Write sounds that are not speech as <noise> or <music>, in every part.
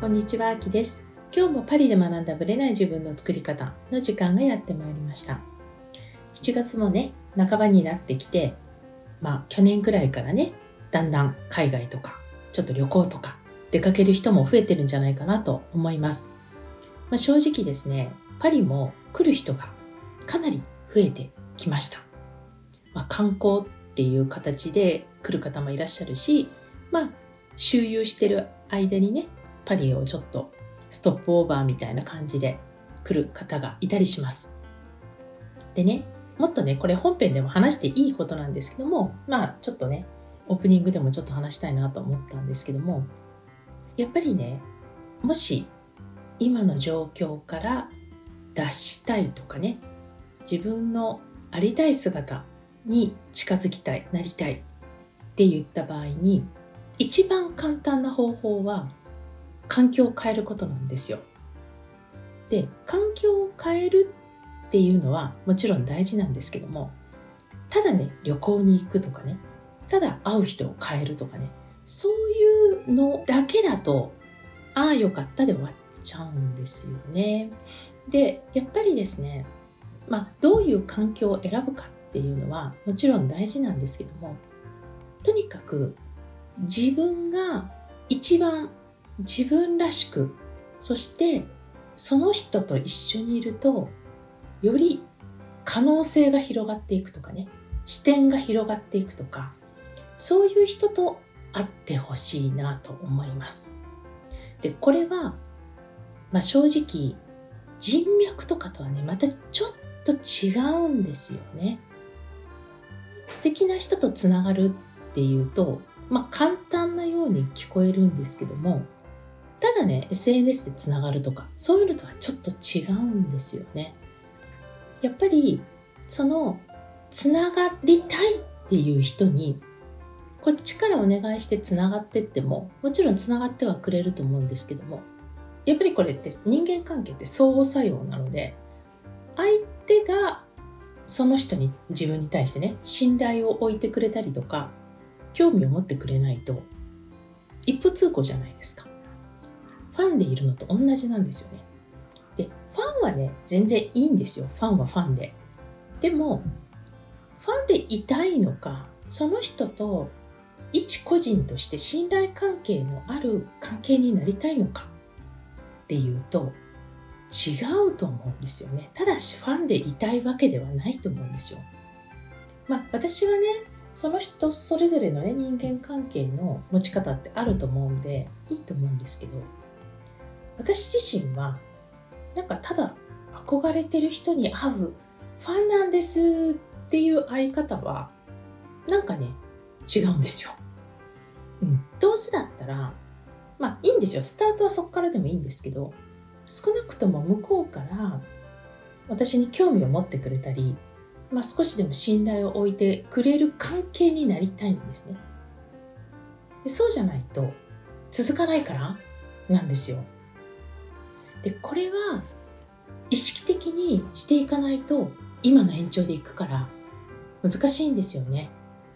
こんにちは、あきです。今日もパリで学んだブレない自分の作り方の時間がやってまいりました。7月もね、半ばになってきて、まあ去年くらいからね、だんだん海外とか、ちょっと旅行とか出かける人も増えてるんじゃないかなと思います。まあ、正直ですね、パリも来る人がかなり増えてきました。まあ、観光っていう形で来る方もいらっしゃるし、まあ、周遊してる間にね、パリをちょっとストップオーバーみたいな感じで来る方がいたりします。でね、もっとね、これ本編でも話していいことなんですけども、まあちょっとね、オープニングでもちょっと話したいなと思ったんですけども、やっぱりね、もし今の状況から脱したいとかね、自分のありたい姿に近づきたい、なりたいって言った場合に、一番簡単な方法は環境を変えることなんですよ。で、環境を変えるっていうのはもちろん大事なんですけども、ただね、旅行に行くとかね、ただ会う人を変えるとかね、そういうのだけだと、ああ、よかったで終わっちゃうんですよね。で、やっぱりですね、まあ、どういう環境を選ぶかっていうのはもちろん大事なんですけども、とにかく自分が一番自分らしくそしてその人と一緒にいるとより可能性が広がっていくとかね。視点が広がっていくとか。そういう人と会ってほしいなと思います。でこれは、まあ、正直人脈とかとはねまたちょっと違うんですよね。素敵な人とつながるっていうとまあ簡単なように聞こえるんですけどもただね、SNS でつながるとか、そういうのとはちょっと違うんですよね。やっぱり、その、つながりたいっていう人に、こっちからお願いしてつながってっても、もちろんつながってはくれると思うんですけども、やっぱりこれって人間関係って相互作用なので、相手がその人に自分に対してね、信頼を置いてくれたりとか、興味を持ってくれないと、一歩通行じゃないですか。ファンでいるのと同じなんですよね。で、ファンはね、全然いいんですよ。ファンはファンで。でも、ファンでいたいのか、その人と一個人として信頼関係のある関係になりたいのかっていうと、違うと思うんですよね。ただしファンでいたいわけではないと思うんですよ。まあ私はね、その人それぞれのね人間関係の持ち方ってあると思うんでいいと思うんですけど私自身はなんかただ憧れてる人に会うファンなんですっていう会い方はなんかね違うんですよ。うん、どうせだったらまあいいんですよ。スタートはそこからでもいいんですけど少なくとも向こうから私に興味を持ってくれたり、まあ、少しでも信頼を置いてくれる関係になりたいんですね。でそうじゃないと続かないからなんですよ。でこれは意識的にしていかないと今の延長でいくから難しいんですよね。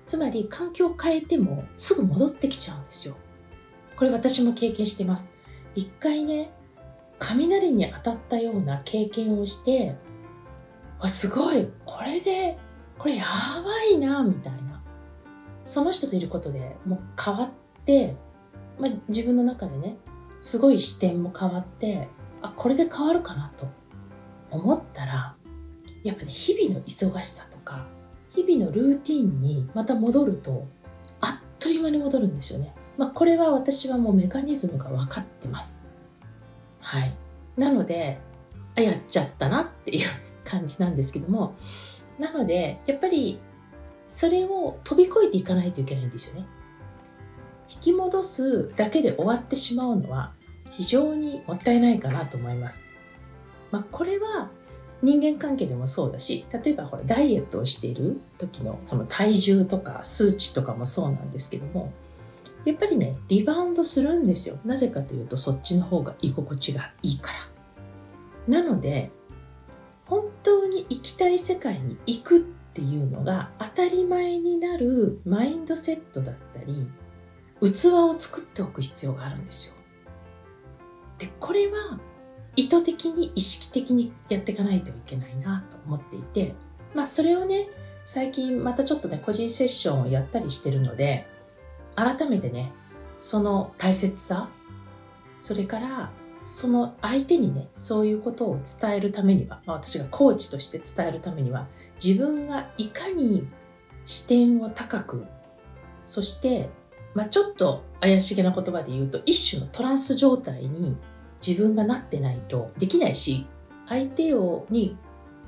つまり環境を変えてもすぐ戻ってきちゃうんですよ。これ私も経験してます。一回ね雷に当たったような経験をしてあすごいこれでこれやばいなみたいな。その人といることでもう変わって、まあ、自分の中でねすごい視点も変わってあこれで変わるかなと思ったらやっぱね日々の忙しさとか日々のルーティンにまた戻るとあっという間に戻るんですよね。まあ、これは私はもうメカニズムが分かってます。はい。なので、あ、やっちゃったなっていう感じなんですけども、なので、やっぱりそれを飛び越えていかないといけないんですよね。引き戻すだけで終わってしまうのは非常にもったいないかなと思います。まあ、これは人間関係でもそうだし例えばこれダイエットをしている時のその体重とか数値とかもそうなんですけどもやっぱりねリバウンドするんですよ。なぜかというとそっちの方が居心地がいいから。なので本当に行きたい世界に行くっていうのが当たり前になるマインドセットだったり器を作っておく必要があるんですよ。でこれは意図的に意識的にやっていかないといけないなと思っていてまあそれをね最近またちょっとね個人セッションをやったりしてるので改めてねその大切さそれからその相手にねそういうことを伝えるためには、まあ、私がコーチとして伝えるためには自分がいかに視点を高くそして、まあ、ちょっと怪しげな言葉で言うと一種のトランス状態に自分がなってないとできないし相手をに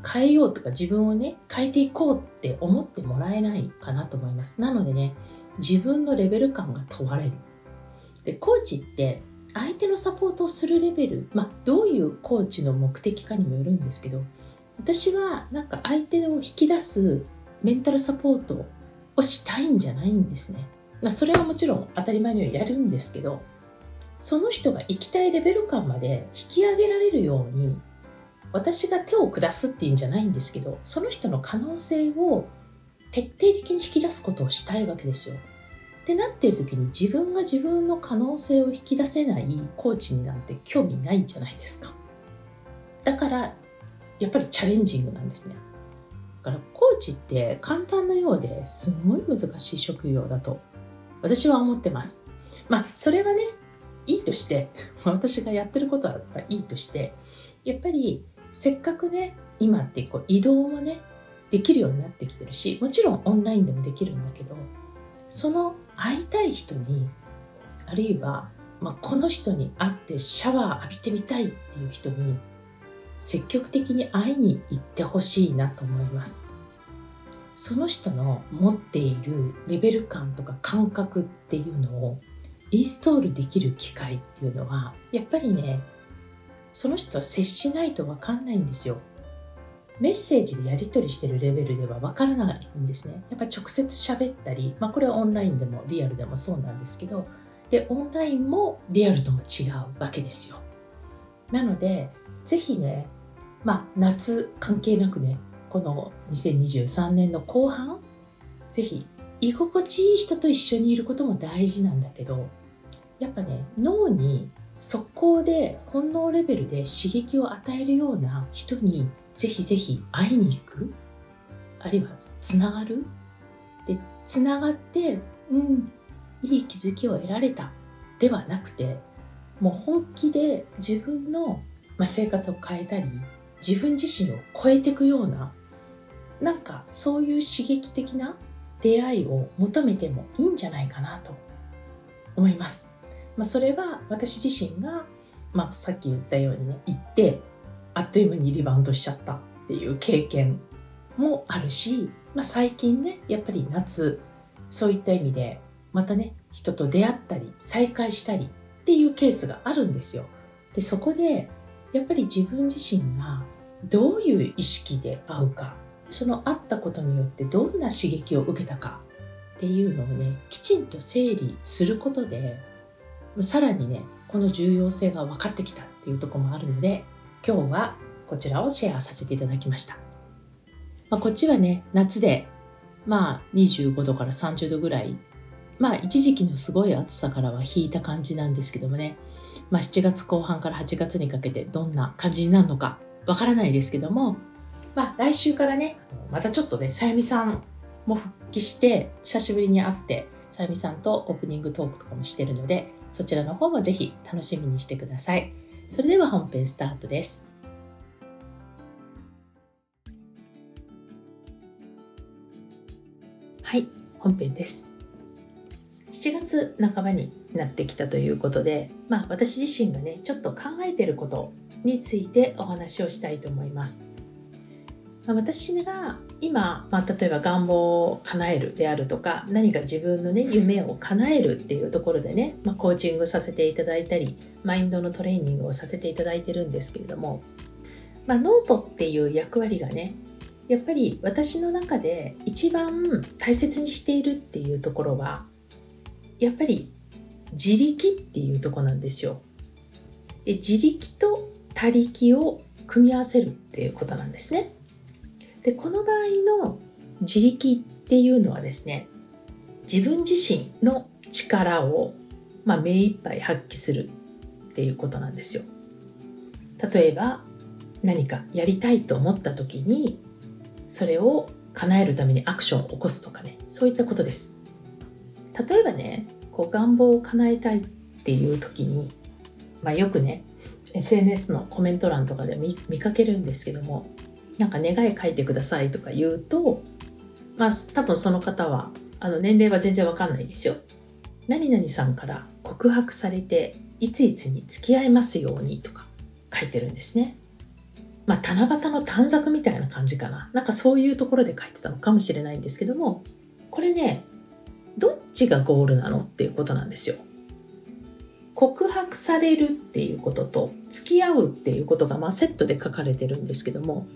変えようとか自分をね変えていこうって思ってもらえないかなと思います。なのでね自分のレベル感が問われる。でコーチって相手のサポートをするレベル、まあ、どういうコーチの目的かにもよるんですけど私はなんか相手を引き出すメンタルサポートをしたいんじゃないんですね、まあ、それはもちろん当たり前のようにやるんですけどその人が行きたいレベル感まで引き上げられるように私が手を下すっていうんじゃないんですけどその人の可能性を徹底的に引き出すことをしたいわけですよ。ってなっている時に自分が自分の可能性を引き出せないコーチになんて興味ないじゃないですか。だからやっぱりチャレンジングなんですね。だからコーチって簡単なようですごい難しい職業だと私は思ってます。まあそれはねいいとして <laughs> 私がやってることはいいとしてやっぱりせっかくね今ってこう移動もねできるようになってきてるしもちろんオンラインでもできるんだけどその会いたい人にあるいは、まあ、この人に会ってシャワー浴びてみたいっていう人に積極的に会いに行ってほしいなと思いますその人の持っているレベル感とか感覚っていうのをインストールできる機会っていうのはやっぱりねその人と接しないと分かんないんですよメッセージでやり取りしてるレベルでは分からないんですね。やっぱ直接喋ったり、まあ、これはオンラインでもリアルでもそうなんですけど、で、オンラインもリアルとも違うわけですよ。なので、ぜひね、まあ、夏関係なくね、この2023年の後半、ぜひ居心地いい人と一緒にいることも大事なんだけど、やっぱね、脳に速攻で本能レベルで刺激を与えるような人にぜひぜひ会いに行く。あるいはつながる。でつながってうんいい気づきを得られた。ではなくてもう本気で自分の、生活を変えたり自分自身を超えていくようななんかそういう刺激的な出会いを求めてもいいんじゃないかなと思います。まあ、それは私自身が、まあ、さっき言ったようにね行ってあっという間にリバウンドしちゃったっていう経験もあるし、まあ、最近ねやっぱり夏そういった意味でまたね人と出会ったり再会したりっていうケースがあるんですよ。でそこでやっぱり自分自身がどういう意識で会うかその会ったことによってどんな刺激を受けたかっていうのをねきちんと整理することでさらにねこの重要性が分かってきたっていうとこもあるので今日はこちらをシェアさせていただきました。まあ、こっちはね、夏で、まあ25度から30度ぐらい、まあ一時期のすごい暑さからは引いた感じなんですけどもね、まあ7月後半から8月にかけてどんな感じになるのかわからないですけども、まあ来週からね、またちょっとね、さゆみさんも復帰して、久しぶりに会って、さゆみさんとオープニングトークとかもしてるので、そちらの方もぜひ楽しみにしてください。それでは本編スタートです。はい、本編です。7月半ばになってきたということで、まあ私自身がね、ちょっと考えてることについてお話をしたいと思います。まあ、私が今、まあ、例えば願望を叶えるであるとか何か自分のね夢を叶えるっていうところでね、まあ、コーチングさせていただいたりマインドのトレーニングをさせていただいてるんですけれども、まあ、ノートっていう役割がねやっぱり私の中で一番大切にしているっていうところはやっぱり自力っていうとこなんですよ。で自力と他力を組み合わせるっていうことなんですね。でこの場合の自力っていうのはですね自分自身の力を、まあ、目いっぱい発揮するっっていうことなんですよ。例えば何かやりたいと思った時にそれを叶えるためにアクションを起こすとかねそういったことです例えばねこう願望を叶えたいっていう時に、まあ、よくね SNS のコメント欄とかで見見かけるんですけどもなんか願い書いてくださいとか言うとまあ多分その方はあの年齢は全然わかんないですよ何々さんから告白されていついつに付き合いますようにとか書いてるんですねまあ、七夕の短冊みたいな感じかな。なんかそういうところで書いてたのかもしれないんですけども、これね、どっちがゴールなのっていうことなんですよ。告白されるっていうことと付き合うっていうことがまあセットで書かれてるんですけども、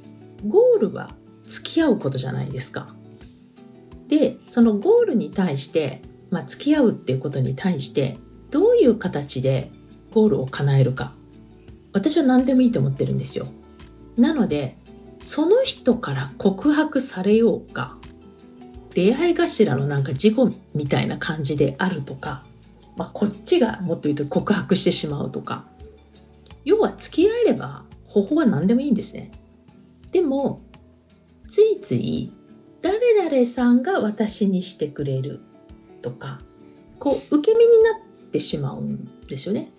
ゴールは付き合うことじゃないですか。で、そのゴールに対して、まあ、付き合うっていうことに対して、どういう形でゴールを叶えるか。私は何でもいいと思ってるんですよ。なのでその人から告白されようか出会い頭のなんか事故みたいな感じであるとか、まあ、こっちがもっと言うと告白してしまうとか。要は付き合えれば方法は何でもいいんですね。でもついつい誰々さんが私にしてくれるとかこう受け身になってしまうんですよね、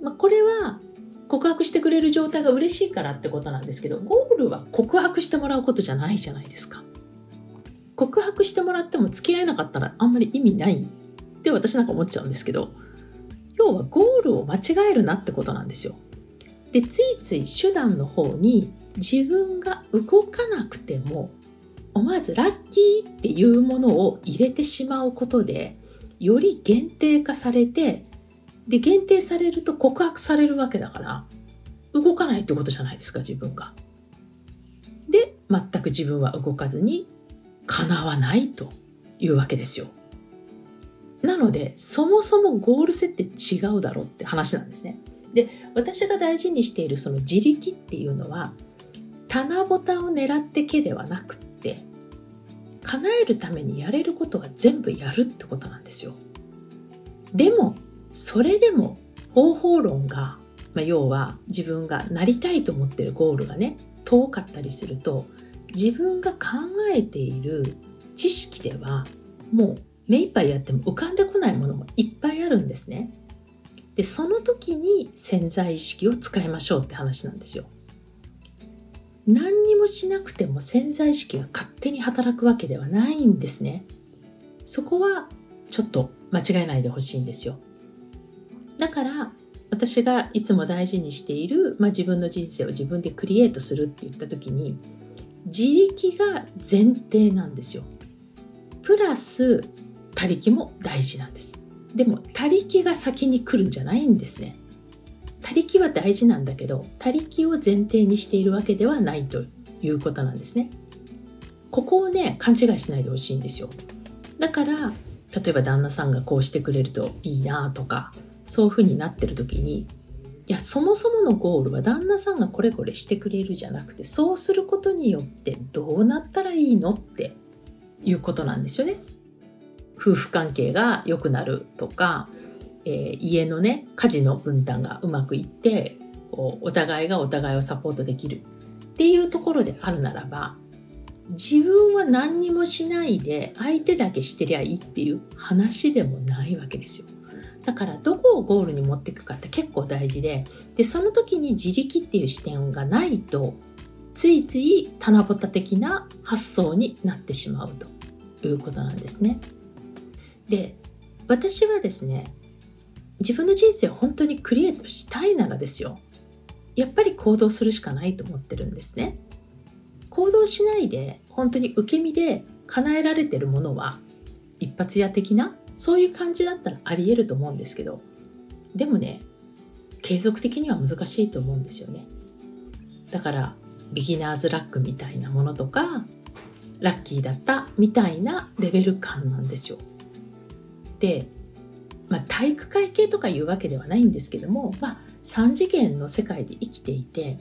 まあ、これは告白してくれる状態が嬉しいからってことなんですけどゴールは告白してもらうことじゃないじゃないですか。告白してもらっても付き合えなかったらあんまり意味ないって私なんか思っちゃうんですけど要はゴールを間違えるなってことなんですよでついつい手段の方に自分が動かなくても思わずラッキーっていうものを入れてしまうことでより限定化されてで、限定されると告白されるわけだから、動かないってことじゃないですか、自分が。で、全く自分は動かずに、叶わないというわけですよ。なので、そもそもゴール設定違うだろうって話なんですね。で、私が大事にしているその自力っていうのは、棚ぼたを狙ってけではなくって、叶えるためにやれることは全部やるってことなんですよ。でも、それでも方法論が、まあ、要は自分がなりたいと思ってるゴールがね遠かったりすると自分が考えている知識ではもう目いっぱいやっても浮かんでこないものもいっぱいあるんですね。でその時に潜在意識を使いましょうって話なんですよ。何にもしなくても潜在意識が勝手に働くわけではないんですね。そこはちょっと間違えないでほしいんですよ。だから私がいつも大事にしている、まあ、自分の人生を自分でクリエイトするって言った時に自力が前提なんですよ。プラス他力も大事なんです。でも他力が先に来るんじゃないんですね。他力は大事なんだけど他力を前提にしているわけではないということなんですね。ここをね勘違いしないでほしいんですよ。だから例えば旦那さんがこうしてくれるといいなとかそういう風になってる時にやそもそものゴールは旦那さんがこれこれしてくれるじゃなくてそうすることによってどうなったらいいのっていうことなんですよね。夫婦関係が良くなるとか、えー、家のね家事の分担がうまくいってこうお互いがお互いをサポートできるっていうところであるならば自分は何にもしないで相手だけしてりゃいいっていう話でもないわけですよ。だからどこをゴールに持っていくかって結構大事ででその時に自力っていう視点がないとついつい棚ぼた的な発想になってしまうということなんですね。で私はですね自分の人生を本当にクリエイトしたいならですよやっぱり行動するしかないと思ってるんですね。行動しないで本当に受け身で叶えられてるものは一発屋的なそういう感じだったらあり得ると思うんですけどでもね継続的には難しいと思うんですよね。だからビギナーズラックみたいなものとかラッキーだったみたいなレベル感なんですよ。で、まあ、体育会系とかいうわけではないんですけども、まあ、3次元の世界で生きていて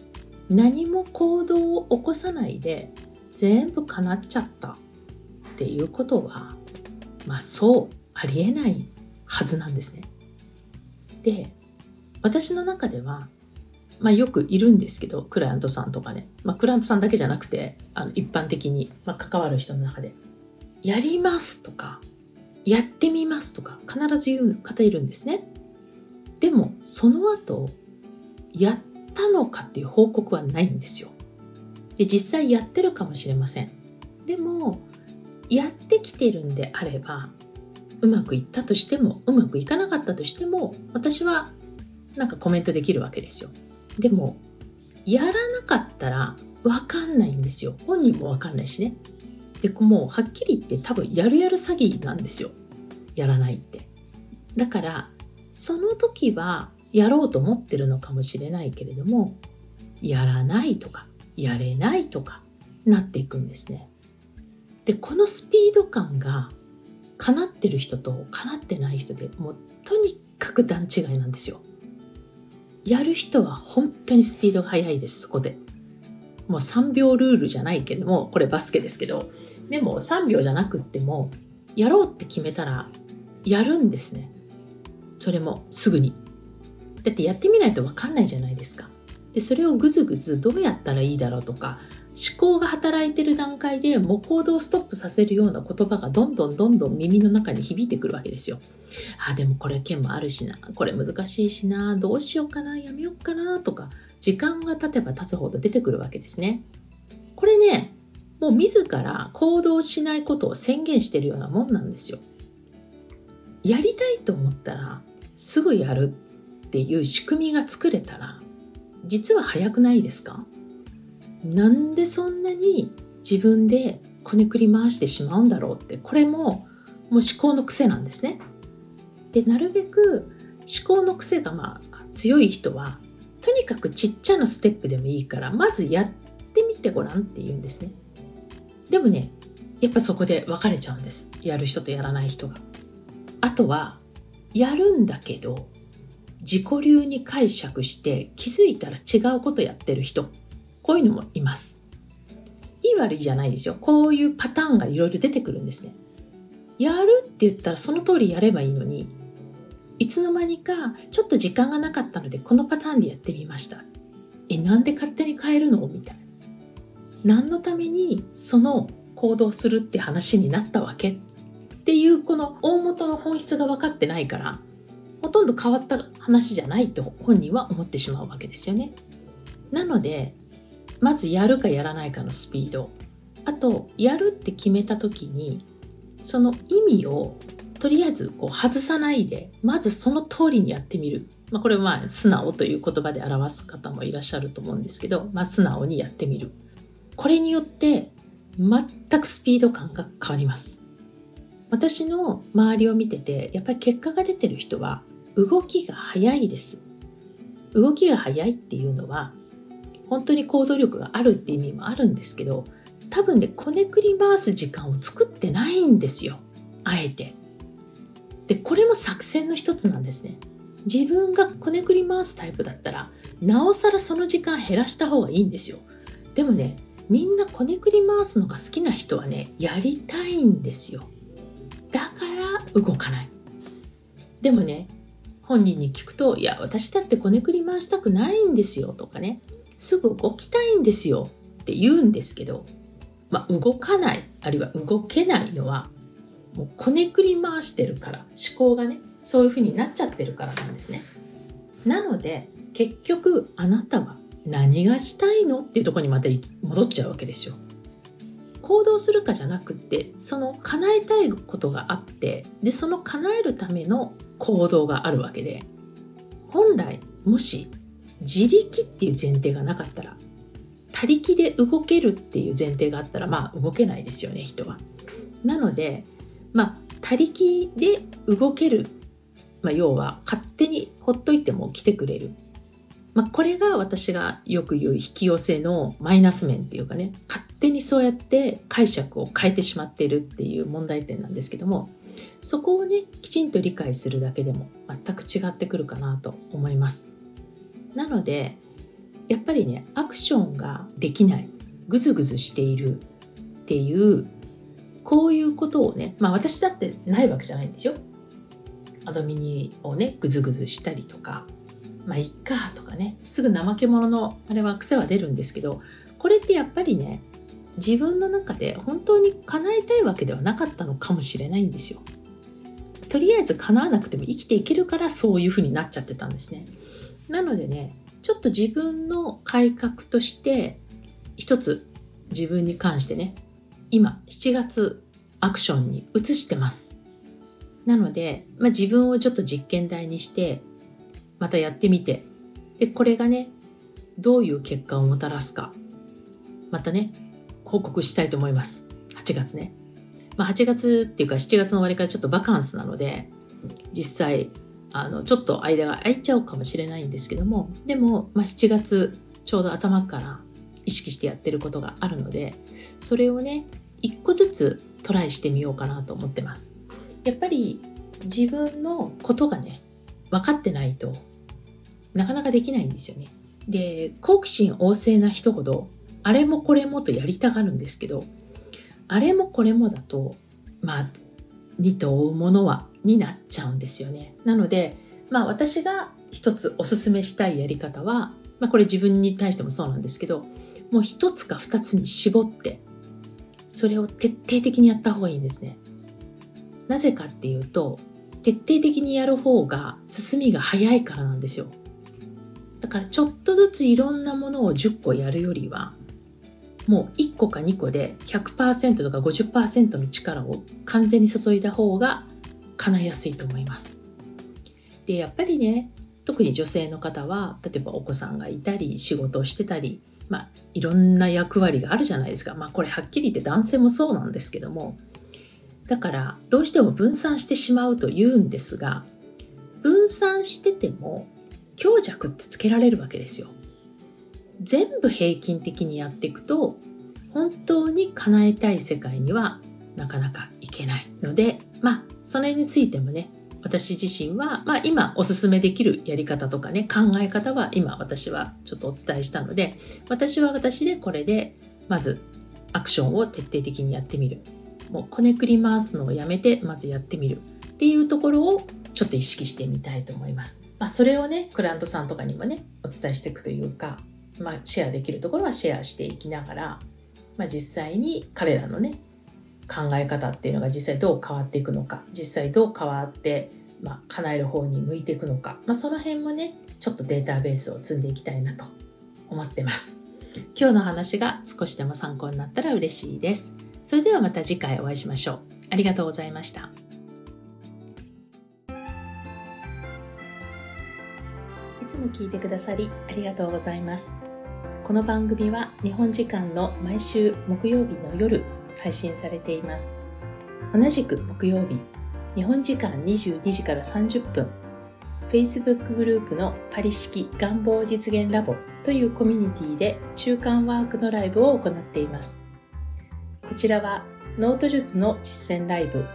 何も行動を起こさないで全部叶っちゃったっていうことはまあそう。ありえないはずなんですね。で私の中では、まあ、よくいるんですけどクライアントさんとかね、まあ、クライアントさんだけじゃなくてあの一般的に、まあ、関わる人の中で「やります」とか「やってみます」とか必ず言う方いるんですね。でもその後やったのかっていう報告はないんですよ。で実際やってるかもしれません。でもやってきてるんであればうまくいったとしてもうまくいかなかったとしても私はなんかコメントできるわけですよ。でもやらなかったら分かんないんですよ。本人も分かんないしね。でもうはっきり言って多分やるやる詐欺なんですよ。やらないって。だからその時はやろうと思ってるのかもしれないけれどもやらないとかやれないとかなっていくんですね。でこのスピード感が叶ってる人と叶ってない人でもうとにかく段違いなんですよ。やる人は本当にスピードが速いですそこで。もう3秒ルールじゃないけどもこれバスケですけど。でも3秒じゃなくってもやろうって決めたらやるんですね。それもすぐに。だってやってみないと分かんないじゃないですか。でそれをぐずぐずどうやったらいいだろうとか思考が働いてる段階でもう行動をストップさせるような言葉がどんどんどんどん耳の中に響いてくるわけですよ。あ、でもこれ件もあるしな、これ難しいしな、どうしようかな、やめようかなとか、時間が経てば経つほど出てくるわけですね。これね、もう自ら行動しないことを宣言してるようなもんなんですよ。やりたいと思ったらすぐやるっていう仕組みが作れたら実は早くないですか？なんでそんなに自分でこねくり回してしまうんだろうってこれももう思考の癖なんですね。でなるべく思考の癖がまあ強い人はとにかくちっちゃなステップでもいいからまずやってみてごらんって言うんですね。でもねやっぱそこで分かれちゃうんですやる人とやらない人が。あとはやるんだけど自己流に解釈して気づいたら違うことやってる人こういうのもいます。いい悪いじゃないですよ。こういうパターンがいろいろ出てくるんですね。やるって言ったらその通りやればいいのに、いつの間にかちょっと時間がなかったのでこのパターンでやってみました。え、なんで勝手に変えるのみたいな。何のためにその行動するって話になったわけ？っていうこの大元の本質が分かってないからほとんど変わった話じゃないと本人は思ってしまうわけですよね。なのでまずやるかやらないかのスピード。あとやるって決めた時にその意味をとりあえずこう外さないでまずその通りにやってみる、まあ、これは素直という言葉で表す方もいらっしゃると思うんですけど、まあ、素直にやってみる。これによって全くスピード感が変わります。私の周りを見ててやっぱり結果が出てる人は動きが早いです。動きが早いっていうのは本当に行動力があるって意味もあるんですけど多分ねこねくり回す時間を作ってないんですよ。あえて。でこれも作戦の一つなんですね。自分がこねくり回すタイプだったらなおさらその時間減らした方がいいんですよ。でもねみんなこねくり回すのが好きな人はねやりたいんですよ。だから動かない。でもね本人に聞くと「いや私だってこねくり回したくないんですよ」とかね。すぐ動きたいんですよって言うんですけど、まあ、動かないあるいは動けないのはもうこねくり回してるから思考がねそういうふうになっちゃってるからなんですね。なので結局あなたは何がしたいのっていうとこにまた戻っちゃうわけですよ。行動するかじゃなくってその叶えたいことがあってでその叶えるための行動があるわけで本来もし自力っていう前提がなかったら他力で動けるっていう前提があったらまあ動けないですよね人は。なのでまあ他力で動ける、まあ、要は勝手にほっといても来てくれる、まあ、これが私がよく言う引き寄せのマイナス面っていうかね勝手にそうやって解釈を変えてしまってるっていう問題点なんですけどもそこをねきちんと理解するだけでも全く違ってくるかなと思います。なのでやっぱりねアクションができないぐずぐずしているっていうこういうことをねまあ私だってないわけじゃないんですよ。アドミニをねぐずぐずしたりとかまあいっかとかねすぐ怠け者のあれは癖は出るんですけどこれってやっぱりね自分の中で本当に叶えたいわけではなかったのかもしれないんですよ。とりあえず叶わなくても生きていけるからそういう風になっちゃってたんですね。なのでねちょっと自分の改革として一つ自分に関してね今7月アクションに移してます。なので、まあ、自分をちょっと実験台にしてまたやってみてでこれがねどういう結果をもたらすかまたね報告したいと思います8月ね、まあ、8月っていうか7月の終わりからちょっとバカンスなので実際あのちょっと間が空いちゃうかもしれないんですけどもでも、まあ、7月ちょうど頭から意識してやってることがあるのでそれをね一個ずつトライしてみようかなと思ってます。やっぱり自分のことがね分かってないとなかなかできないんですよね。で好奇心旺盛な人ほどあれもこれもとやりたがるんですけどあれもこれもだとまあ二と追うものはになっちゃうんですよね。なのでまあ私が一つおすすめしたいやり方は、まあ、これ自分に対してもそうなんですけどもう一つか二つに絞ってそれを徹底的にやった方がいいんですね。なぜかっていうと徹底的にやる方が進みが早いからなんですよ。だからちょっとずついろんなものを10個やるよりはもう1個か2個で100%とか50%の力を完全に注いだ方が叶いやすいと思います。でやっぱりね特に女性の方は例えばお子さんがいたり仕事をしてたり、まあ、いろんな役割があるじゃないですか、まあ、これはっきり言って男性もそうなんですけどもだからどうしても分散してしまうと言うんですが分散してても強弱ってつけられるわけですよ。全部平均的にやっていくと本当に叶えたい世界にはなかなかいけないのでまあそれについてもね私自身は、まあ、今おすすめできるやり方とかね考え方は今私はちょっとお伝えしたので私は私でこれでまずアクションを徹底的にやってみるもうこねくり回すのをやめてまずやってみるっていうところをちょっと意識してみたいと思います。まあ、それをねクラントさんとかにもねお伝えしていくというか、まあ、シェアできるところはシェアしていきながら、まあ、実際に彼らのね考え方っていうのが実際どう変わっていくのか実際どう変わって、まあ、叶える方に向いていくのか、まあ、その辺もねちょっとデータベースを積んでいきたいなと思ってます。今日の話が少しでも参考になったら嬉しいです。それではまた次回お会いしましょう。ありがとうございました。つも聞いてくださりありがとうございます。この番組は日本時間の毎週木曜日の夜配信されています。同じく木曜日、日本時間22時から30分、Facebook グループのパリ式願望実現ラボというコミュニティで中間ワークのライブを行っています。こちらはノート術の実践ライブ、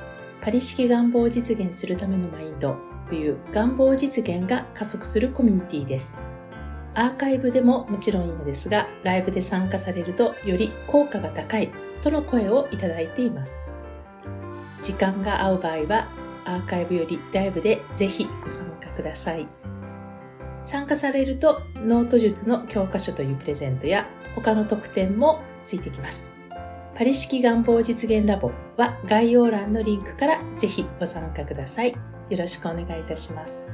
パリ式願望を実現するためのマインドという願望実現が加速するコミュニティです。アーカイブでももちろんいいのですが、ライブで参加されるとより効果が高いとの声をいただいています。時間が合う場合は、アーカイブよりライブでぜひご参加ください。参加されると、ノート術の教科書というプレゼントや他の特典もついてきます。パリ式願望実現ラボは概要欄のリンクからぜひご参加ください。よろしくお願いいたします。